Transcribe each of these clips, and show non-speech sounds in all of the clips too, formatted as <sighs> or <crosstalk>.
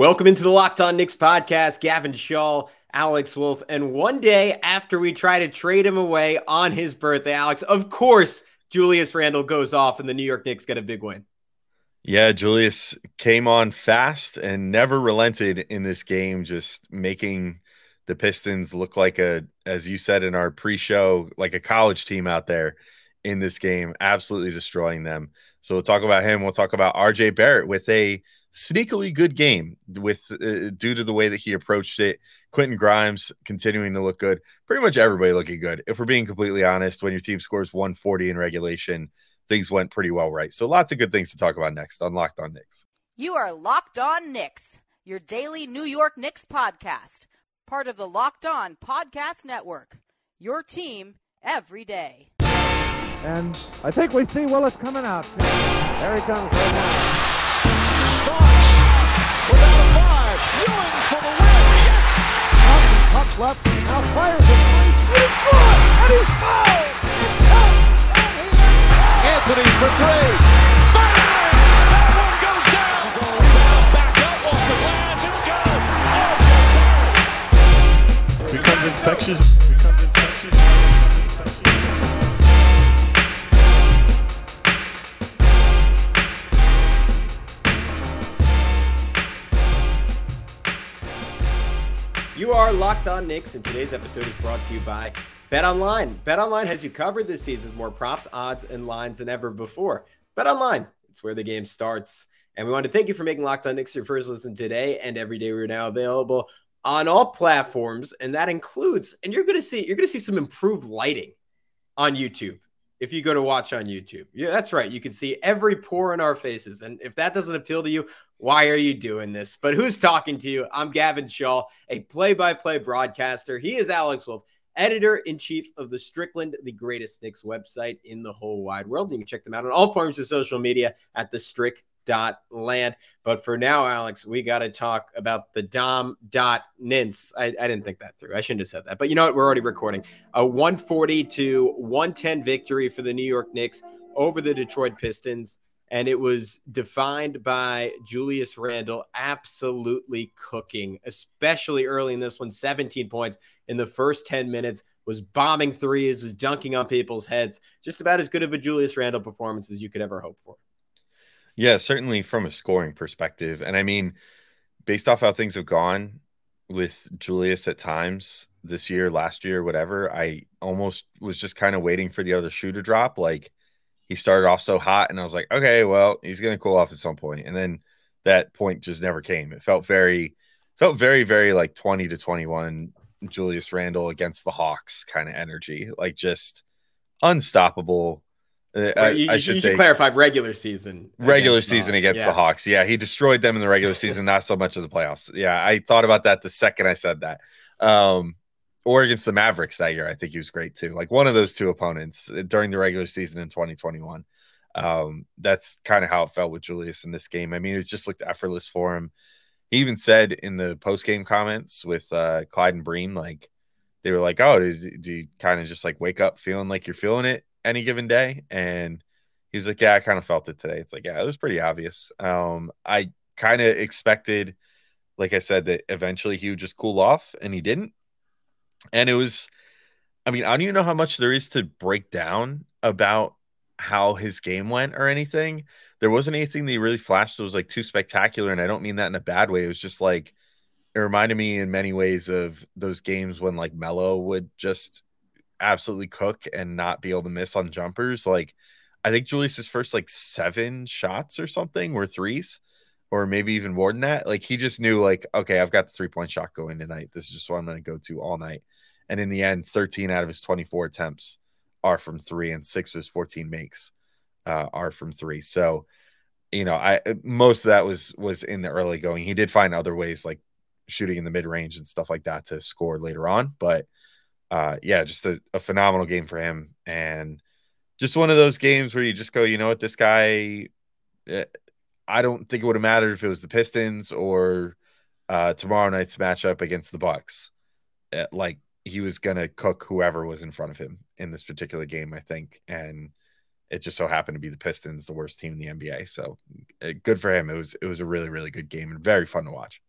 Welcome into the Locked On Knicks podcast. Gavin Shaw, Alex Wolf, and one day after we try to trade him away on his birthday, Alex, of course, Julius Randle goes off and the New York Knicks get a big win. Yeah, Julius came on fast and never relented in this game, just making the Pistons look like a, as you said in our pre-show, like a college team out there in this game, absolutely destroying them. So we'll talk about him. We'll talk about RJ Barrett with a sneakily good game with uh, due to the way that he approached it. Quentin Grimes continuing to look good. Pretty much everybody looking good. If we're being completely honest, when your team scores 140 in regulation, things went pretty well right. So lots of good things to talk about next on Locked On Knicks. You are Locked On Knicks, your daily New York Knicks podcast, part of the Locked On Podcast Network. Your team every day. And I think we see Willis coming out. There he comes right now. Up, up left. Now fires it. And he's good. And he's fouled. Anthony for three. Bang! That one goes down. This is back up off the glass. It's good. Oh, RJ Barrett. Becomes infectious. Locked On Knicks, and today's episode is brought to you by Bet Online. Bet Online has you covered this season with more props, odds, and lines than ever before. Bet Online, it's where the game starts. And we want to thank you for making Locked On Knicks your first listen today and every day. We're now available on all platforms, and that includes, and you're gonna see, you're gonna see some improved lighting on YouTube if you go to watch on YouTube. Yeah, that's right. You can see every pore in our faces. And if that doesn't appeal to you, why are you doing this? But who's talking to you? I'm Gavin Shaw, a play by play broadcaster. He is Alex Wolf, editor in chief of the Strickland, the greatest Knicks website in the whole wide world. You can check them out on all forms of social media at the Strick dot land. But for now, Alex, we got to talk about the Dom dot Nints. I, I didn't think that through. I shouldn't have said that. But you know what? We're already recording. A 140 to 110 victory for the New York Knicks over the Detroit Pistons. And it was defined by Julius Randle absolutely cooking, especially early in this one. 17 points in the first 10 minutes, was bombing threes, was dunking on people's heads. Just about as good of a Julius Randle performance as you could ever hope for. Yeah, certainly from a scoring perspective. And I mean, based off how things have gone with Julius at times this year, last year, whatever, I almost was just kind of waiting for the other shoe to drop. Like he started off so hot, and I was like, okay, well, he's going to cool off at some point. And then that point just never came. It felt very, felt very, very like 20 to 21 Julius Randle against the Hawks kind of energy, like just unstoppable uh, I, you, I, should, you should clarify regular season. Regular season against yeah. the Hawks. Yeah, he destroyed them in the regular season, not so much of the playoffs. Yeah, I thought about that the second I said that. Um, or against the Mavericks that year, I think he was great too. Like one of those two opponents uh, during the regular season in 2021. Um, that's kind of how it felt with Julius in this game. I mean, it just looked effortless for him. He even said in the post game comments with uh, Clyde and Breen, like they were like, "Oh, do, do you kind of just like wake up feeling like you're feeling it?" any given day. And he was like, Yeah, I kind of felt it today. It's like, yeah, it was pretty obvious. Um, I kind of expected, like I said, that eventually he would just cool off, and he didn't. And it was, I mean, I don't even know how much there is to break down about how his game went or anything. There wasn't anything that really flashed that was like too spectacular. And I don't mean that in a bad way. It was just like, it reminded me in many ways of those games when like Melo would just absolutely cook and not be able to miss on jumpers. Like I think Julius's first like seven shots or something were threes, or maybe even more than that. Like he just knew, like, okay, I've got the three point shot going tonight. This is just what I'm going to go to all night. And in the end, 13 out of his 24 attempts are from three, and six of his 14 makes uh, are from three. So, you know, I most of that was was in the early going. He did find other ways like shooting in the mid range and stuff like that to score later on, but uh, yeah, just a, a, phenomenal game for him, and just one of those games where you just go, you know what, this guy. I don't think it would have mattered if it was the Pistons or uh, tomorrow night's matchup against the Bucks. Eh, like he was gonna cook whoever was in front of him in this particular game, I think, and it just so happened to be the Pistons, the worst team in the NBA. So eh, good for him. It was it was a really really good game and very fun to watch.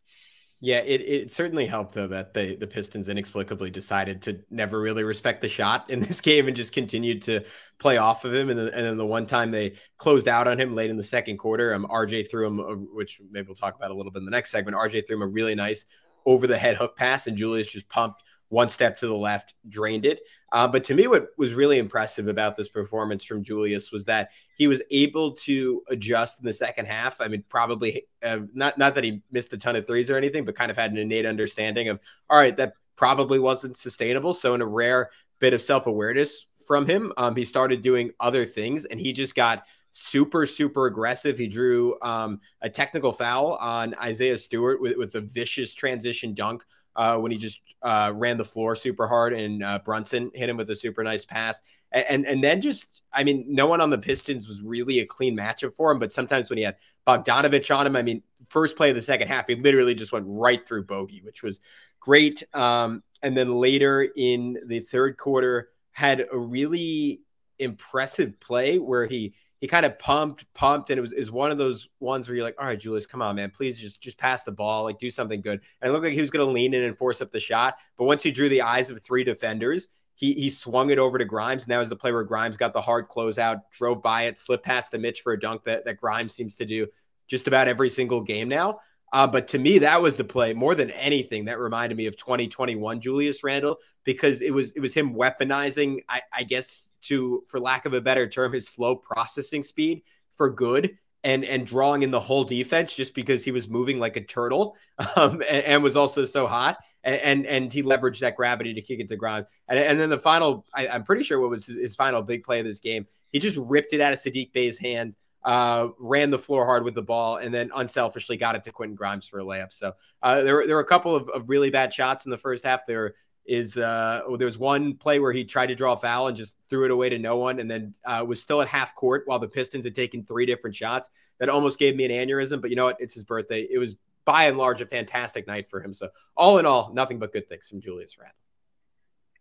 Yeah, it, it certainly helped though that the the Pistons inexplicably decided to never really respect the shot in <laughs> this game and just continued to play off of him. And then, and then the one time they closed out on him late in the second quarter, um, RJ threw him, a, which maybe we'll talk about a little bit in the next segment. RJ threw him a really nice over the head hook pass, and Julius just pumped one step to the left, drained it. Uh, but to me, what was really impressive about this performance from Julius was that he was able to adjust in the second half. I mean, probably uh, not not that he missed a ton of threes or anything, but kind of had an innate understanding of all right, that probably wasn't sustainable. So in a rare bit of self awareness from him, um, he started doing other things, and he just got super super aggressive. He drew um, a technical foul on Isaiah Stewart with, with a vicious transition dunk uh, when he just uh, ran the floor super hard, and uh, Brunson hit him with a super nice pass. And, and, and then just, I mean, no one on the Pistons was really a clean matchup for him. But sometimes when he had Bogdanovich on him, I mean, first play of the second half, he literally just went right through Bogey, which was great. Um, and then later in the third quarter, had a really impressive play where he he kind of pumped, pumped, and it was is one of those ones where you're like, all right, Julius, come on, man, please just just pass the ball, like do something good. And it looked like he was going to lean in and force up the shot, but once he drew the eyes of three defenders, he he swung it over to Grimes, and that was the play where Grimes got the hard closeout, drove by it, slipped past to Mitch for a dunk that that Grimes seems to do just about every single game now. Uh, but to me, that was the play more than anything that reminded me of 2021 Julius Randle because it was it was him weaponizing, I, I guess, to for lack of a better term, his slow processing speed for good and and drawing in the whole defense just because he was moving like a turtle <laughs> um, and, and, was also so hot and, and, and he leveraged that gravity to kick it to ground and, and then the final I, am pretty sure what was his, his, final big play of this game he just ripped it out of Sadiq Bey's hand uh, ran the floor hard with the ball, and then unselfishly got it to Quentin Grimes for a layup. So uh, there, were, there were a couple of, of, really bad shots in the first half. There is uh, there was one play where he tried to draw a foul and just threw it away to no one, and then uh, was still at half court while the Pistons had taken three different shots. That almost gave me an aneurysm. But you know what? It's his birthday. It was by and large a fantastic night for him. So all in all, nothing but good things from Julius Randle.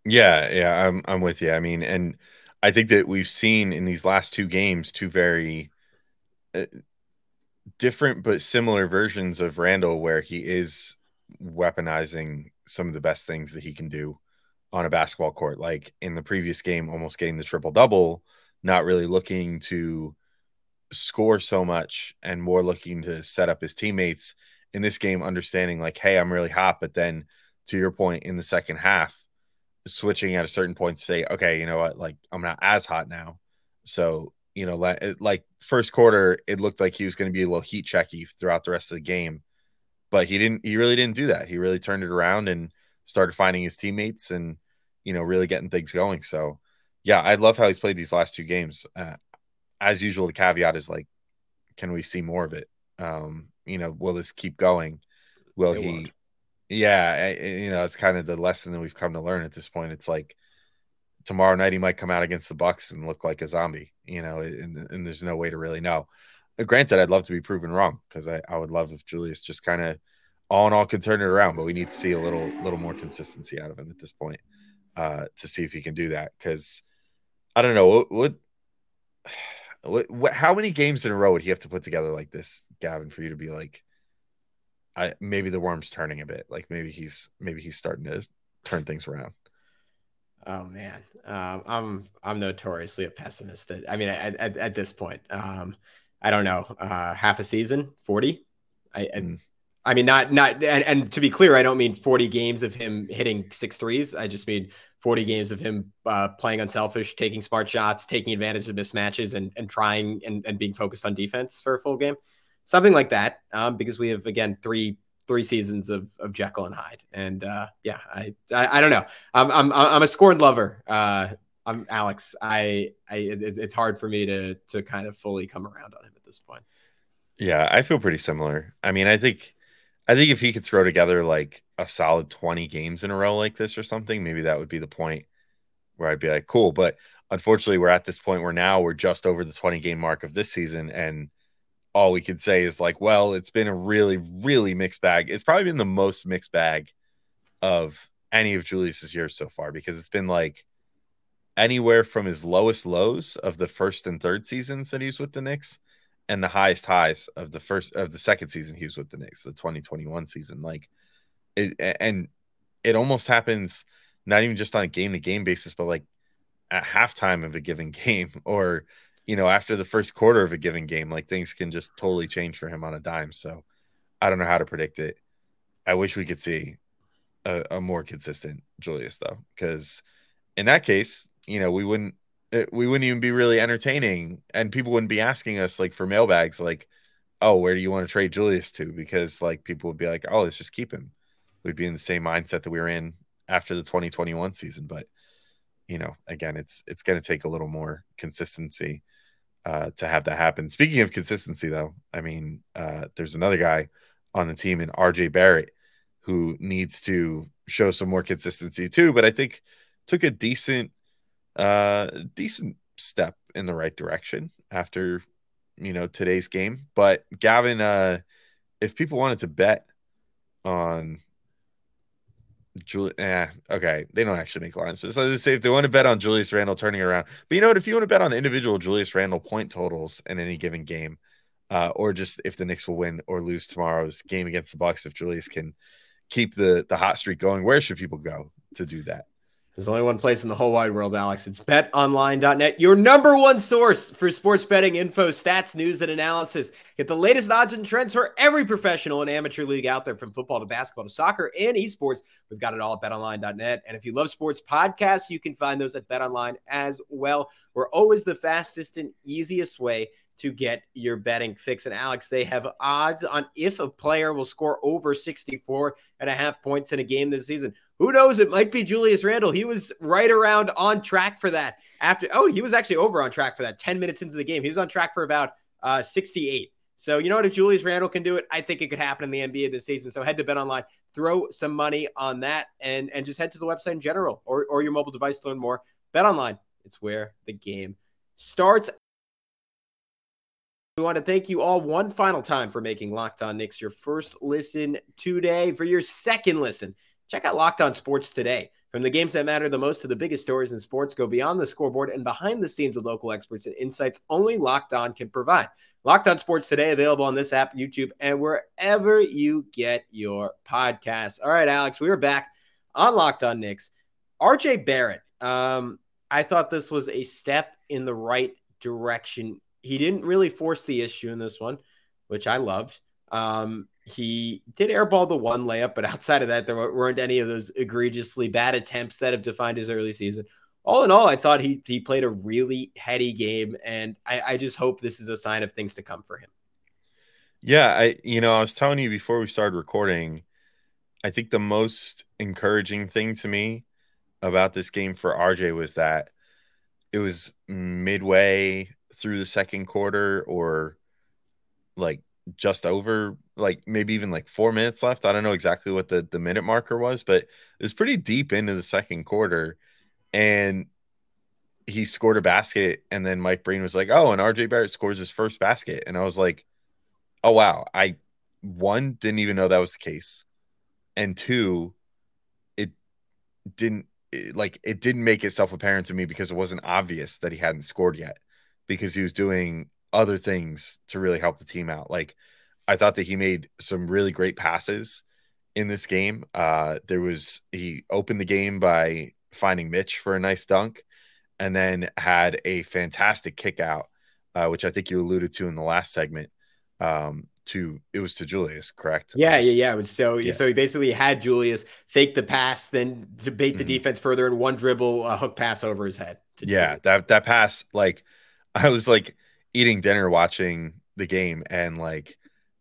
Yeah, yeah, I'm I'm with you. I mean, and I think that we've seen in these last two games two very Uh, different but similar versions of Randle where he is weaponizing some of the best things that he can do on a basketball court. Like in the previous game, almost getting the triple double, not really looking to score so much and more looking to set up his teammates. In this game, understanding like, hey, I'm really hot. But then to your point in the second half, switching at a certain point to say, okay, you know what, like I'm not as hot now. So you know, like, like first quarter, it looked like he was going to be a little heat checky throughout the rest of the game, but he didn't. He really didn't do that. He really turned it around and started finding his teammates and you know really getting things going. So yeah, I love how he's played these last two games. Uh, as usual, the caveat is like, can we see more of it? Um, you know, will this keep going? Will it he? Won't. Yeah, I, you know, it's kind of the lesson that we've come to learn at this point. It's like tomorrow night he might come out against the Bucks and look like a zombie, you know, and, and there's no way to really know. Granted, I'd love to be proven wrong because I, I would love if Julius just kind of all in all could turn it around, but we need to see a little little more consistency out of him at this point uh, to see if he can do that. Because I don't know what, <sighs> what, what, how many games in a row would he have to put together like this, Gavin, for you to be like, I maybe the worm's turning a bit, like maybe he's maybe he's starting to turn things around. Oh man, um, I'm I'm notoriously a pessimist. I mean, at, at, at this point, um, I don't know. Uh, half a season, forty. I, mm. I mean, not not and, and, to be clear, I don't mean forty games of him hitting six threes. I just mean forty games of him uh, playing unselfish, taking smart shots, taking advantage of mismatches, and and trying and, and being focused on defense for a full game, something like that. Um, because we have again three three seasons of, of Jekyll and Hyde. And uh, yeah, I, I, I don't know. I'm I'm I'm a scorned lover. Uh, I'm Alex. I I it, it's hard for me to to kind of fully come around on him at this point. Yeah, I feel pretty similar. I mean, I think I think if he could throw together like a solid 20 games in a row like this or something, maybe that would be the point where I'd be like, cool. But unfortunately, we're at this point where now we're just over the 20 game mark of this season and all we could say is like, well, it's been a really, really mixed bag. It's probably been the most mixed bag of any of Julius's years so far because it's been like anywhere from his lowest lows of the first and third seasons that he was with the Knicks, and the highest highs of the first of the second season he was with the Knicks, the 2021 season. Like it and it almost happens not even just on a game to game basis, but like at halftime of a given <laughs> game or you know after the first quarter of a given game, like things can just totally change for him on a dime. So I don't know how to predict it. I wish we could see a, a more consistent Julius though, because in that case, you know, we wouldn't it, we wouldn't even be really entertaining, and people wouldn't be asking us like for mailbags, like, "Oh, where do you want to trade Julius to?" Because like people would be like, "Oh, let's just keep him." We'd be in the same mindset that we were in after the 2021 season, but you know, again, it's it's going to take a little more consistency uh, to have that happen. Speaking of consistency, though, I mean, uh, there's another guy on the team in RJ Barrett who needs to show some more consistency too. But I think took a decent uh decent step in the right direction after you know today's game. But Gavin, uh if people wanted to bet on Julie, eh, okay, they don't actually make lines. So they say if they want to bet on Julius Randle turning around, but you know what? If you want to bet on individual Julius Randle point totals in any given game, uh, or just if the Knicks will win or lose tomorrow's game against the Bucks, if Julius can keep the the hot streak going, where should people go to do that? There's only one place in the whole wide world, Alex. It's betonline.net, your number one source for sports betting info, stats, news, and analysis. Get the latest odds and trends for every professional and amateur league out there, from football to basketball to soccer and esports. We've got it all at betonline.net. And if you love sports podcasts, you can find those at betonline as well. We're always the fastest and easiest way to get your betting fix. And Alex, they have odds on if a player will score over 64 and a half points in a game this season. Who knows? It might be Julius Randle. He was right around on track for that. After oh, he was actually over on track for that 10 minutes into the game. He was on track for about uh, 68. So you know what? If Julius Randle can do it, I think it could happen in the NBA this season. So head to Bet Online, throw some money on that, and and just head to the website in general or or your mobile device to learn more. Bet Online, it's where the game starts. We want to thank you all one final time for making Locked On Knicks your first listen today. For your second listen, check out Locked On Sports today. From the games that matter the most to the biggest stories in sports, go beyond the scoreboard and behind the scenes with local experts and insights only Locked On can provide. Locked On Sports today, available on this app, YouTube, and wherever you get your podcasts. All right, Alex, we are back on Locked On Knicks. RJ Barrett, um, I thought this was a step in the right direction he didn't really force the issue in this one, which I loved. Um, he did airball the one layup, but <laughs> outside of that, there weren't any of those egregiously bad attempts that have defined his early season. All in all, I thought he he played a really heady game, and I, I just hope this is a sign of things to come for him. Yeah, I you know I was telling you before we started recording, I think the most encouraging thing to me about this game for RJ was that it was midway through the second quarter or like just over like maybe even like four minutes left. I don't know exactly what the, the minute marker was, but it was pretty deep into the second quarter. And he scored a basket. And then Mike Breen was like, Oh, and RJ Barrett scores his first basket. And I was like, Oh, wow. I one didn't even know that was the case. And two, it didn't it, like it didn't make itself apparent to me because it wasn't obvious that he hadn't scored yet because he was doing other things to really help the team out. Like I thought that he made some really great passes in this game. Uh, there was he opened the game by finding Mitch for a nice dunk, and then had a fantastic kick out, uh, which I think you alluded to in the last segment. Um, to it was to Julius, correct? Yeah, yeah, yeah. It was so yeah. so he basically had Julius fake the pass, then to bait the mm-hmm. defense further in one dribble, a hook pass over his head. yeah, Julius. that that pass like I was like eating dinner watching the game and like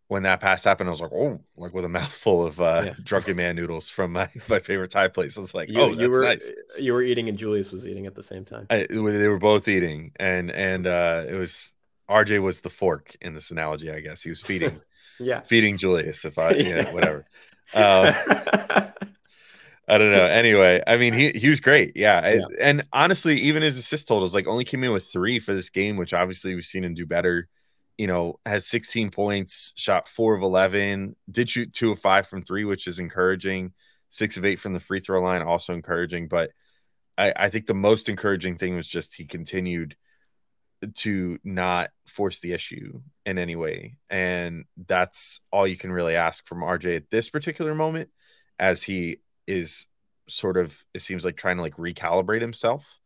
when that pass happened, I was like, oh, like with a <laughs> mouthful of uh, yeah. drunken man noodles from my, <laughs> my favorite Thai place. I was like, you, oh, you were nice. you were eating and Julius was eating at the same time. I, they were both eating, and and uh, it was RJ was the fork in this analogy, I guess. He was feeding, <laughs> yeah, feeding Julius. If I, yeah, whatever. Um, I don't know. Anyway, I mean, he he was great. Yeah. yeah. And honestly, even his assist totals like only came in with three for this game, which obviously we've seen him do better. You know, has 16 points, shot four of 11, did shoot two of five from three, which is encouraging. Six of eight from the free throw line, also encouraging. But I, I think the most encouraging thing was just he continued to not force the issue in any way. And that's all you can really ask from RJ at this particular moment, as he is sort of, it seems like trying to like recalibrate himself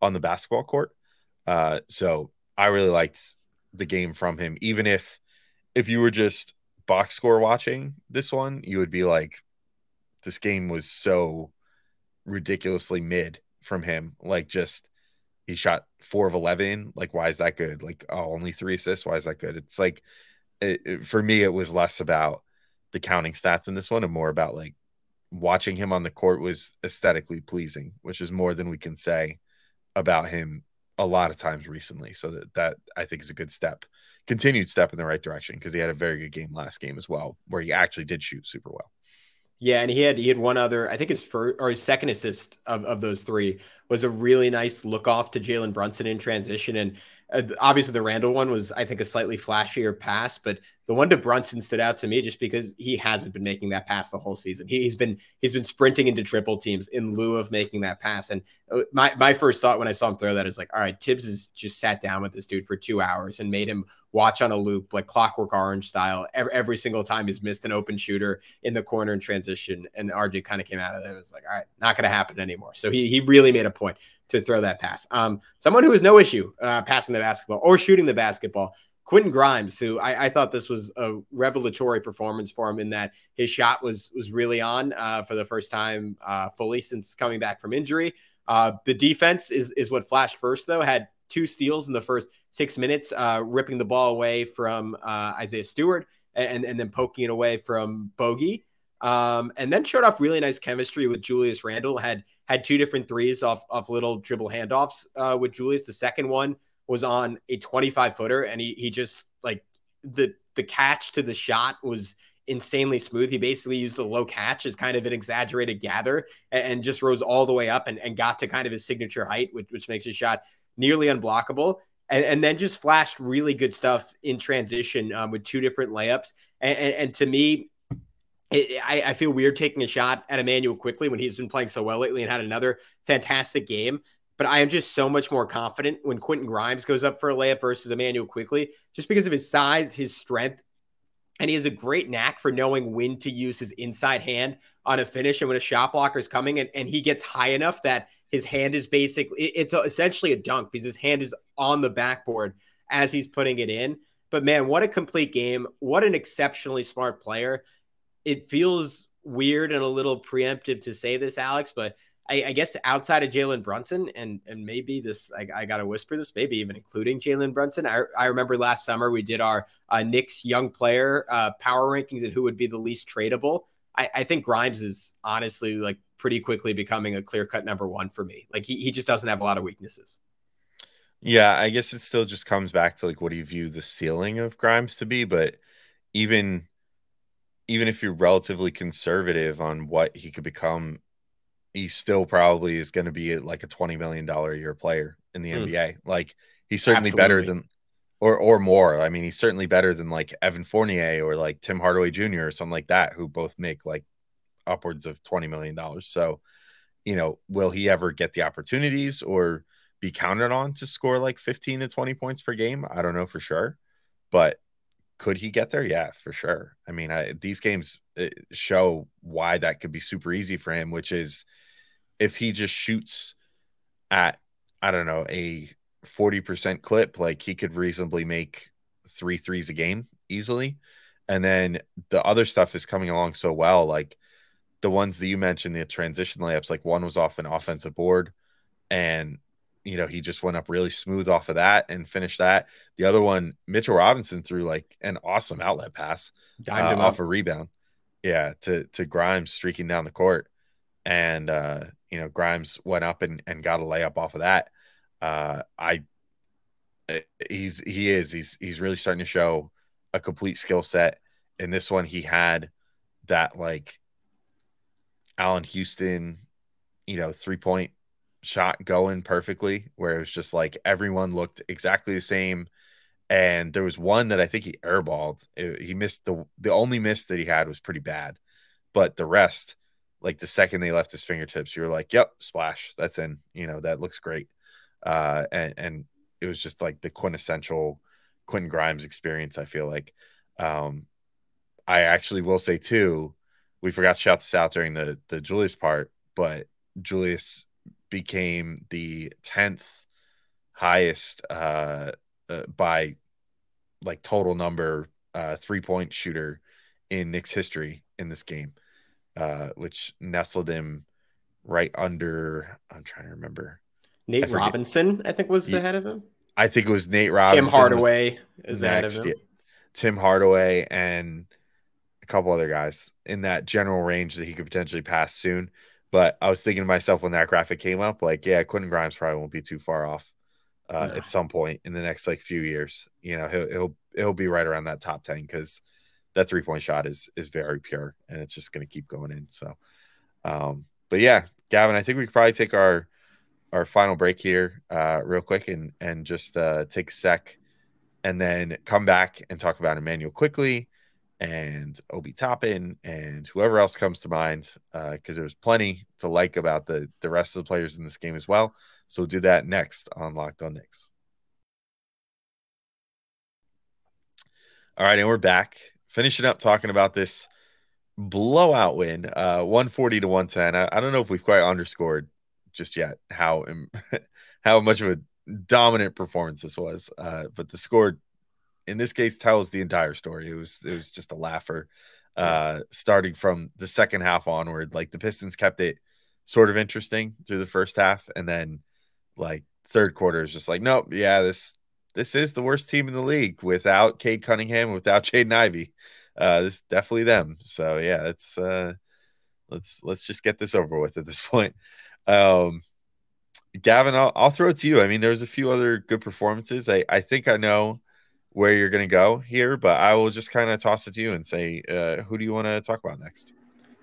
on the basketball court. Uh, so I really liked the game from him, even if if you were just box score watching this one, you would be like, this game was so ridiculously mid from him. Like just he shot four of 11. Like, why is that good? Like, oh, only three assists. Why is that good? It's like, it, it, for me, it was less about the counting stats in this one and more about like watching him on the court was aesthetically pleasing, which is more than we can say about him a lot of times recently. So that, that I think is a good step, continued step in the right direction because he had a very good game last game as well, where he actually did shoot super well. Yeah, and he had he had one other, I think his first or his second assist of, of those three was a really nice look off to Jalen Brunson in transition. And uh, obviously the Randle one was, I think, a slightly flashier pass, but the one to Brunson stood out to me just because he hasn't been making that pass the whole season. He, has been he's been sprinting into triple teams in lieu of making that pass. And uh, my my first thought when I saw him throw that is like, all right, Thibs has just sat down with this dude for two hours and made him watch on a loop like Clockwork Orange style every, every single time he's missed an open shooter in the corner in transition. And RJ kind of came out of there. It was like, all right, not going to happen anymore. So he he really made a point to throw that pass. Um, someone who has no issue uh, passing the basketball or shooting the basketball. Quentin Grimes, who I, I, thought this was a revelatory performance for him in that his shot was was really on uh, for the first time uh, fully since coming back from injury. Uh, the defense is is what flashed first though. Had two steals in the first six minutes, uh, ripping the ball away from uh, Isaiah Stewart and and then poking it away from Bogey. Um, and then showed off really nice chemistry with Julius Randle. Had had two different threes off off little dribble handoffs uh, with Julius. The second one was on a 25 footer, and he he just like the the catch to the shot was insanely smooth. He basically used the low catch as kind of an exaggerated gather and, and just rose all the way up and, and got to kind of his signature height, which, which makes his shot nearly unblockable. And, and then just flashed really good stuff in transition um, with two different layups. And, and, and to me, it, I, I, feel weird taking a shot at Immanuel Quickley when he's been playing so well lately and had another fantastic game. But I am just so much more confident when Quentin Grimes goes up for a layup versus Immanuel Quickley, just because of his size, his strength, and he has a great knack for knowing when to use his inside hand on a finish and when a shot blocker is coming and, and he gets high enough that his hand is basically it's a, essentially a dunk because his hand is on the backboard as he's putting it in. But man, what a complete game. What an exceptionally smart player. It feels weird and a little preemptive to say this, Alex, but I, I guess outside of Jalen Brunson, and and maybe this, I, I got to whisper this, maybe even including Jalen Brunson. I, I remember last summer we did our uh, Knicks young player uh, power rankings and who would be the least tradable. I, I think Grimes is honestly like pretty quickly becoming a clear cut number one for me. Like he, he just doesn't have a lot of weaknesses. Yeah, I guess it still just comes back to like what do you view the ceiling of Grimes to be, but even even if you're relatively conservative on what he could become he still probably is going to be like a twenty million dollar a year player in the mm. NBA. Like he's certainly Absolutely. better than or or more. I mean, he's certainly better than like Evan Fournier or like Tim Hardaway Jr. or something like that, who both make like upwards of twenty million dollars. So, you know, will he ever get the opportunities or be counted on to score like fifteen to twenty points per game? I don't know for sure, but could he get there? Yeah, for sure. I mean, I, these games uh, show why that could be super easy for him, which is if he just shoots at I don't know a 40% clip, like he could reasonably make three threes a game easily. And then the other stuff is coming along so well, like the ones that you mentioned, the transition layups, like one was off an offensive board, and you know he just went up really smooth off of that and finished that. The other one, Mitchell Robinson threw like an awesome outlet pass uh, off a rebound, yeah, to to Grimes streaking down the court, and uh, you know Grimes went up and, and got a layup off of that. Uh, I eh, he's he is he's he's really starting to show a complete skill set. In this one, he had that like Allan Houston, you know, three point shot going perfectly, where it was just like everyone looked exactly the same. And there was one that I think he airballed. It, he missed the the only miss that he had was pretty bad, but the rest like the second they left his fingertips, you were like, "Yep, splash, that's in." You know, that looks great. Uh, and and it was just like the quintessential Quentin Grimes experience. I feel like. Um, I actually will say too, we forgot to shout this out during the the Julius part, but Julius became the tenth highest uh, uh, by like total number uh, three point shooter in Knicks history in this game, uh, which nestled him right under. I'm trying to remember. Nate I Robinson, I think, was yeah, ahead of him. I think it was Nate Robinson. Tim Hardaway is next. ahead of him. Tim Hardaway and a couple other guys in that general range that he could potentially pass soon. But I was thinking to myself when that graphic came up, like, yeah, Quentin Grimes probably won't be too far off uh, at some point in the next like few years. You know, he'll he'll he'll be right around that top ten because that three point shot is is very pure and it's just going to keep going in. So, um, but yeah, Gavin, I think we could probably take our our final break here uh, real quick and and just uh, take a sec and then come back and talk about Immanuel Quickley and Obi Toppin and whoever else comes to mind because uh, there was plenty to like about the the rest of the players in this game as well. So we'll do that next on Locked On Knicks. All right, and we're back finishing up talking about this blowout win, uh, 140 to 110. I, I don't know if we've quite underscored just yet how <laughs> how much of a dominant performance this was, uh, but the score in this case tells the entire story. It was it was just a laugher. Uh, starting from the second half onward, like the Pistons kept it sort of interesting through the first half, and then like third quarter is just like, nope, yeah, this this is the worst team in the league without Cade Cunningham, without <laughs> Jaden Ivey. Uh, this is definitely them. So yeah, it's uh, let's let's just get this over with at this <laughs> point. Um, Gavin, I'll, I'll throw it to you. I mean, there's a few other good performances. I I think I know where you're going to go here, but I will just kind of toss it to you and say, uh, who do you want to talk about next?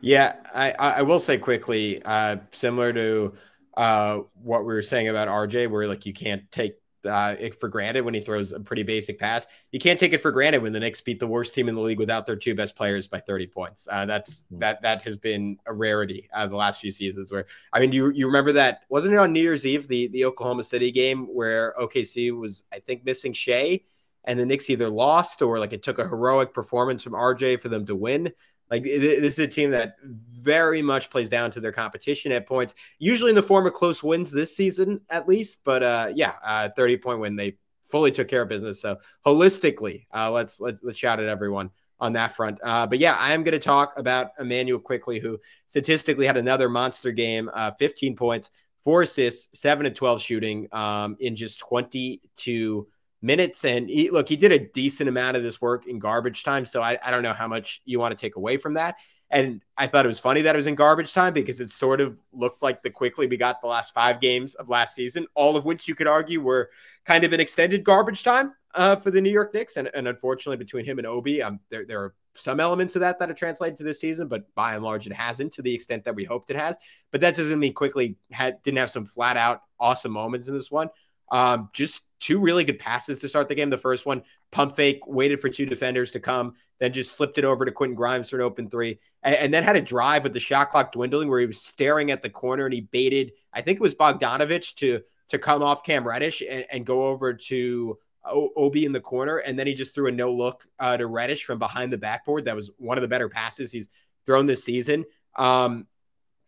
Yeah, I I will say quickly, uh, similar to uh, what we were saying about RJ, where like you can't take uh, it for granted when he throws a pretty basic pass. You can't take it for granted when the Knicks beat the worst team in the league without their two best players by 30 points. Uh, that's hmm. that that has been a rarity uh, the last few seasons. Where I mean, you you remember that wasn't it on New Year's Eve the the Oklahoma City game where OKC was I think missing Shai and the Knicks either lost or like it took a heroic performance from RJ for them to win. Like this is a team that very much plays down to their competition at points, usually in the form of close wins this season at least. But uh, yeah, uh, 30 point win. They fully took care of business. So holistically, uh, let's, let's let's shout at everyone on that front. Uh, but yeah, I am going to talk about Immanuel Quickley, who statistically had another monster game, uh, 15 points, four assists, seven to 12 shooting um, in just 22 minutes. And he, look, he did a decent amount of this work in garbage time. So I, I don't know how much you want to take away from that. And I thought it was funny that it was in garbage time because it sort of looked like the Quickley we got the last five games of last season, all of which you could argue were kind of an extended garbage time uh, for the New York Knicks. And, and unfortunately, between him and Obi, um, there, there are some elements of that that have translated to this season, but by and large, it hasn't to the extent that we hoped it has. But that doesn't mean Quickley had didn't have some flat out awesome moments in this one. Um, just two really good passes to start the game. The first one, pump fake, waited for two defenders to come, then just slipped it over to Quentin Grimes for an open three, and, and, then had a drive with the shot clock dwindling where he was staring at the corner and he baited, I think it was Bogdanovich to to come off Cam Reddish and, and go over to o- Obi in the corner, and then he just threw a no look uh, to Reddish from behind the backboard. That was one of the better passes he's thrown this season. Um,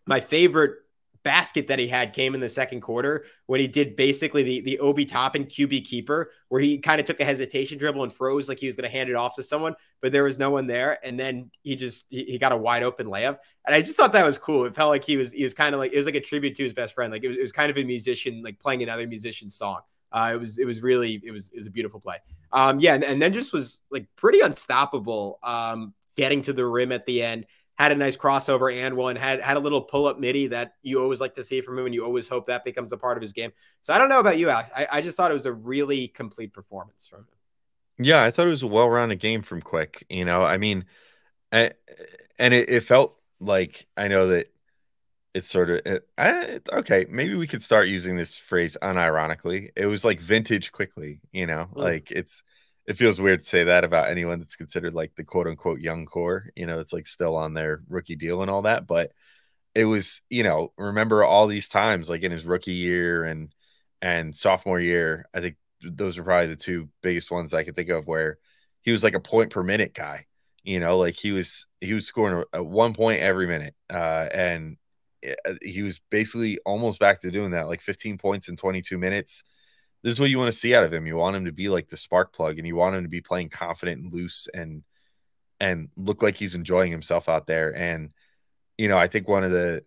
my favorite basket that he had came in the second quarter when he did basically the the Obi Toppin QB keeper, where he kind of took a hesitation dribble and froze like he was going to hand it off to someone, but there was no one there, and then he just he, he, got a wide open layup, and I just thought that was cool. It felt like he was he was kind of like it was like a tribute to his best friend, like it was, it was kind of a musician like playing another musician's song. Uh, it was it was really it was it was a beautiful play. Um, yeah, and, and then just was like pretty unstoppable. Um, getting to the rim at the end had a nice crossover and one had had a little pull up midi that you always like to see from him, and you always hope that becomes a part of his game. So I don't know about you, Alex. I, I just thought it was a really complete performance from him. Yeah, I thought it was a well rounded game from Quick. You know, I mean, and it, it felt like I know that it's sort of it, I, okay. Maybe we could start using this phrase unironically. It was like vintage Quickley. You know, mm. like it's it feels weird to say that about anyone that's considered like the quote unquote young core, you know, it's like still on their rookie deal and all that. But it was, you know, remember all these times like in his rookie year and and sophomore year, I think those are probably the two biggest ones I could think of where he was like a point per minute guy. You know, like he was he was scoring a, a one point every minute, uh, and eh, he was basically almost back to doing that, like 15 points in 22 minutes. This is what you want to see out of him. You want him to be like the spark plug, and you want him to be playing confident and loose, and and look like he's enjoying himself out there. And you know, I think one of the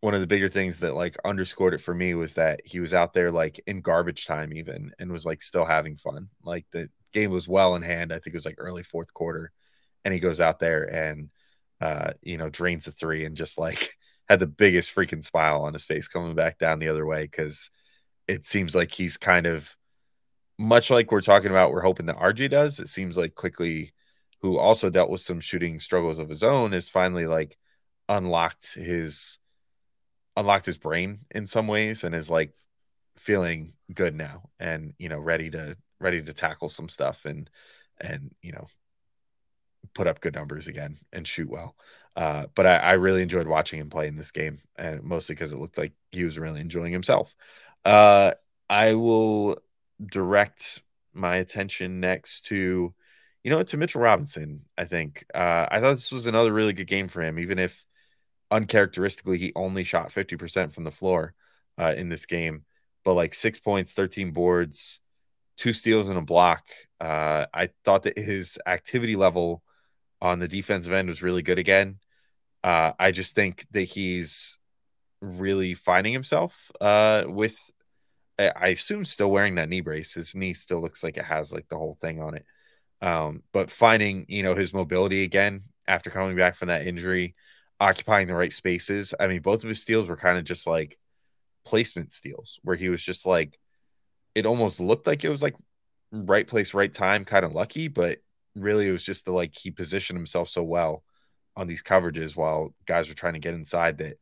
one of the bigger things that like underscored it for me was that he was out there like in garbage time even and was like still having fun. Like the game was well in hand. I think it was like early fourth quarter. And he goes out there and uh, you know, drains the three and just like <laughs> had the biggest freaking smile on his face coming back down the other way because it seems like he's kind of much like we're talking about, we're hoping that RJ does. It seems like Quickley, who also dealt with some shooting struggles of his own, is finally like unlocked his unlocked his brain in some ways and is like feeling good now and you know ready to ready to tackle some stuff and and you know put up good numbers again and shoot well uh, but I, I, really enjoyed watching him play in this game and mostly because it looked like he was really enjoying himself uh, i will direct my attention next to you know to mitchell robinson i think uh, i thought this was another really good game for him even if uncharacteristically, he only shot 50% from the floor uh, in this game, but like six points, 13 boards, two steals, and a block. Uh, I thought that his activity level on the defensive end was really good again. Uh, I just think that he's really finding himself uh, with, I assume, still wearing that knee brace. His knee still looks like it has like the whole thing on it. Um, but finding, you know, his mobility again after coming back from that injury occupying the right spaces. I mean, both of his steals were kind of just like placement steals where he was just like, it almost looked like it was like right place, right time, kind of lucky, but really it was just the like he positioned himself so well on these coverages while guys were trying to get inside that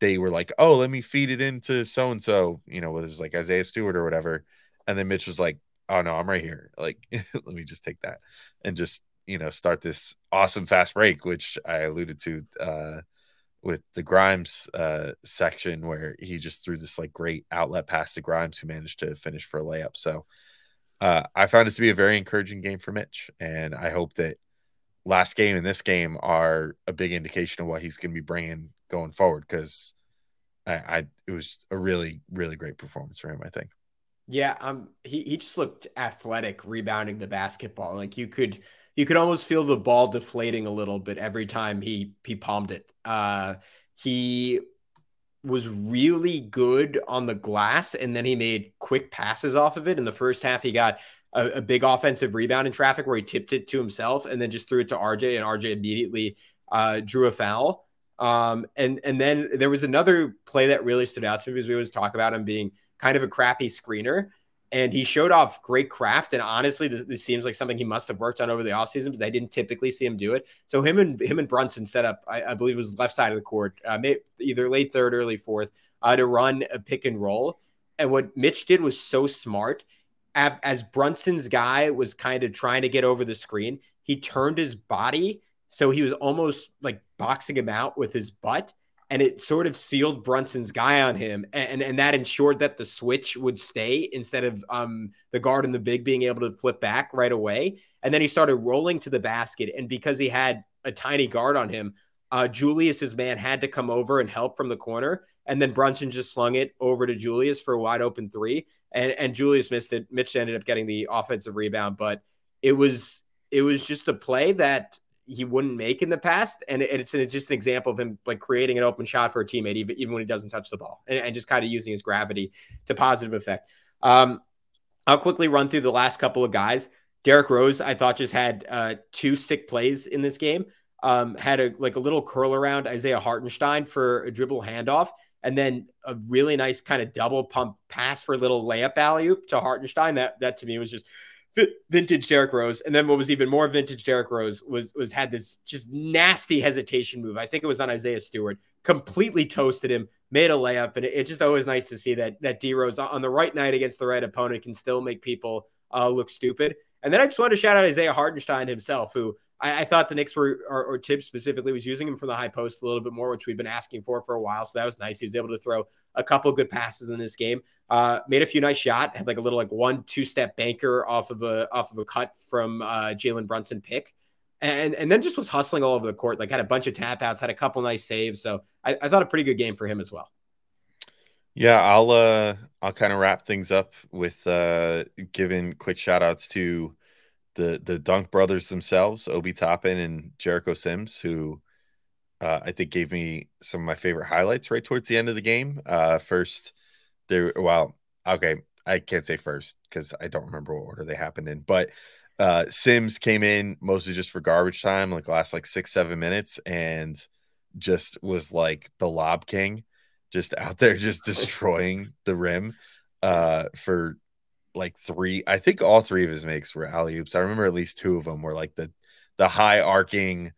they were like, oh, let me feed it into so and so, you know, whether it was like Isaiah Stewart or whatever. And then Mitch was like, oh no, I'm right here. Like, <laughs> let me just take that and just you know start this awesome fast break, which I alluded to uh, with the Grimes uh, section where he just threw this like great outlet pass to Grimes, who managed to finish for a layup. So uh, I found this to be a very encouraging game for Mitch, and I hope that last game and this game are a big indication of what he's going to be bringing going forward because I, I it was a really really great performance for him. I think. Yeah, um, he he just looked athletic rebounding the basketball. Like you could you could almost feel the ball deflating a little bit every time he he palmed it. Uh, he was really good on the glass, and then he made quick passes off of it. In the first half, he got a, a big offensive rebound in traffic where he tipped it to himself and then just threw it to RJ, and RJ immediately uh, drew a foul. Um, and and then there was another play that really stood out to me because we always talk about him being kind of a crappy screener and he showed off great craft. And honestly, this, this, seems like something he must have worked on over the offseason, but they didn't typically see him do it. So him and him and Brunson set up, I, I believe it was left side of the court, uh, either late third, early fourth, uh, to run a pick and roll. And what Mitch did was so smart. As Brunson's guy was kind of trying to get over the screen, he turned his body so he was almost like boxing him out with his butt and it sort of sealed Brunson's guy on him, and and that ensured that the switch would stay instead of um the guard and the big being able to flip back right away. And then he started rolling to the basket, and because he had a tiny guard on him, uh, Julius's man had to come over and help from the corner, and then Brunson just slung it over to Julius for a wide open three, and and Julius missed it. Mitch ended up getting the offensive rebound, but it was it was just a play that he wouldn't make in the past. And it's, it's just an example of him like creating an open shot for a teammate, even, even when he doesn't touch the ball and, and just kind of using his gravity to positive effect. Um, I'll quickly run through the last couple of guys. Derrick Rose, I thought just had uh, two sick plays in this game. Um, had a like a little curl around Isaiah Hartenstein for a dribble handoff, and then a really nice kind of double pump pass for a little layup alley oop to Hartenstein. That that to me was just vintage Derrick Rose. And then what was even more vintage Derrick Rose was was had this just nasty hesitation move. I think it was on Isaiah Stewart, completely toasted him, made a layup, and it, it's just always nice to see that that D Rose on the right night against the right opponent can still make people uh, look stupid. And then I just want to shout out Isaiah Hartenstein himself, who I, I thought the Knicks were, or, or Thibs specifically, was using him from the high post a little bit more, which we've been asking for for a while. So that was nice. He was able to throw a couple good passes in this game. Uh, made a few nice shot. Had like a little like one two step banker off of a off of a cut from uh, Jalen Brunson pick. And, and then just was hustling all over the court. Like had a bunch of tap outs, had a couple nice saves. So I, I thought a pretty good game for him as well. Yeah, I'll uh I'll kind of wrap things up with uh giving quick shout outs to the the Dunk brothers themselves, Obi Toppin and Jericho Sims, who uh, I think gave me some of my favorite highlights right towards the end of the game. Uh, first, there, well, okay, I can't say first because I don't remember what order they happened in, but uh, Sims came in mostly just for garbage time, like last like six seven minutes, and just was like the lob king, just out there <laughs> just destroying the rim uh, for like three. I think all three of his makes were alley oops. I remember at least two of them were like the the high arcing,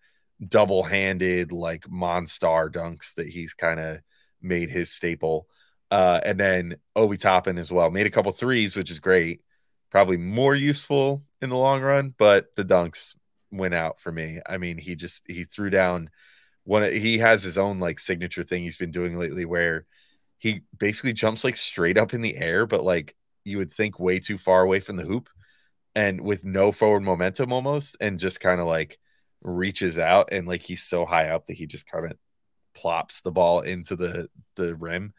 double handed like monstar dunks that he's kind of made his staple. Uh, and then Obi Toppin as well made a couple threes, which is great. Probably more useful in the long run, but the dunks went out for me. I mean, he just he threw down one. He has his own like signature thing he's been doing lately, where he basically jumps like straight up in the air, but like you would think way too far away from the hoop and with no forward momentum almost and just kind of like reaches out and like he's so high up that he just kind of plops the ball into the the rim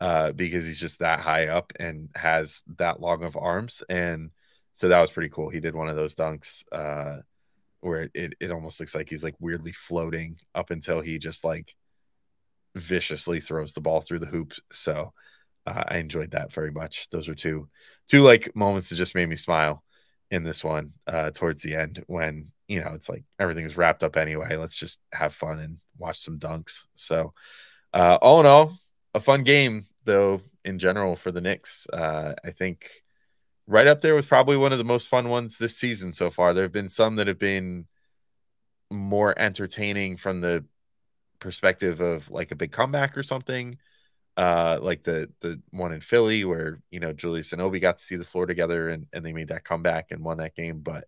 uh because he's just that high up and has that long of arms and so that was pretty cool he did one of those dunks uh where it, it almost looks like he's like weirdly floating up until he just like viciously throws the ball through the hoop so uh, I enjoyed that very much. Those were two two like moments that just made me smile in this one uh, towards the end when you know it's like everything is wrapped up anyway. Let's just have fun and watch some dunks. So uh, all in all, a fun game though in general for the Knicks. Uh, I think right up there with probably one of the most fun ones this season so far. There have been some that have been more entertaining from the perspective of like a big comeback or something uh, like the the one in Philly where you know Julius and Obi got to see the floor together and, and they made that comeback and won that game. But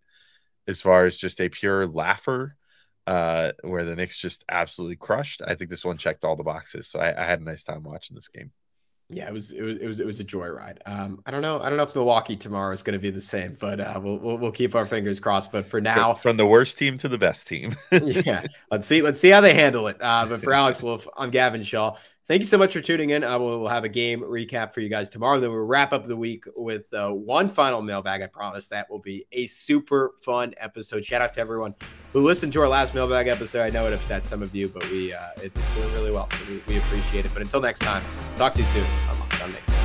as far as just a pure laugher, uh, where the Knicks just absolutely crushed, I think this one checked all the boxes. So I, I had a nice time watching this game. Yeah, it was it was it was it was a joyride. Um, I don't know, I don't know if Milwaukee tomorrow is going to be the same, but uh, we'll, we'll we'll keep our fingers crossed. But for now, from, the worst team to the best team, <laughs> yeah, let's see let's see how they handle it. Uh, but for <laughs> Alex Wolf, I'm Gavin Shaw. Thank you so much for tuning in. I will we'll have a game recap for you guys tomorrow. Then we'll wrap up the week with uh, one final mailbag. I promise that will be a super fun episode. Shout out to everyone who listened to our last mailbag episode. I know it upset some of you, but we uh, it's doing really well, so we, we appreciate it. But until next time, talk to you soon. On.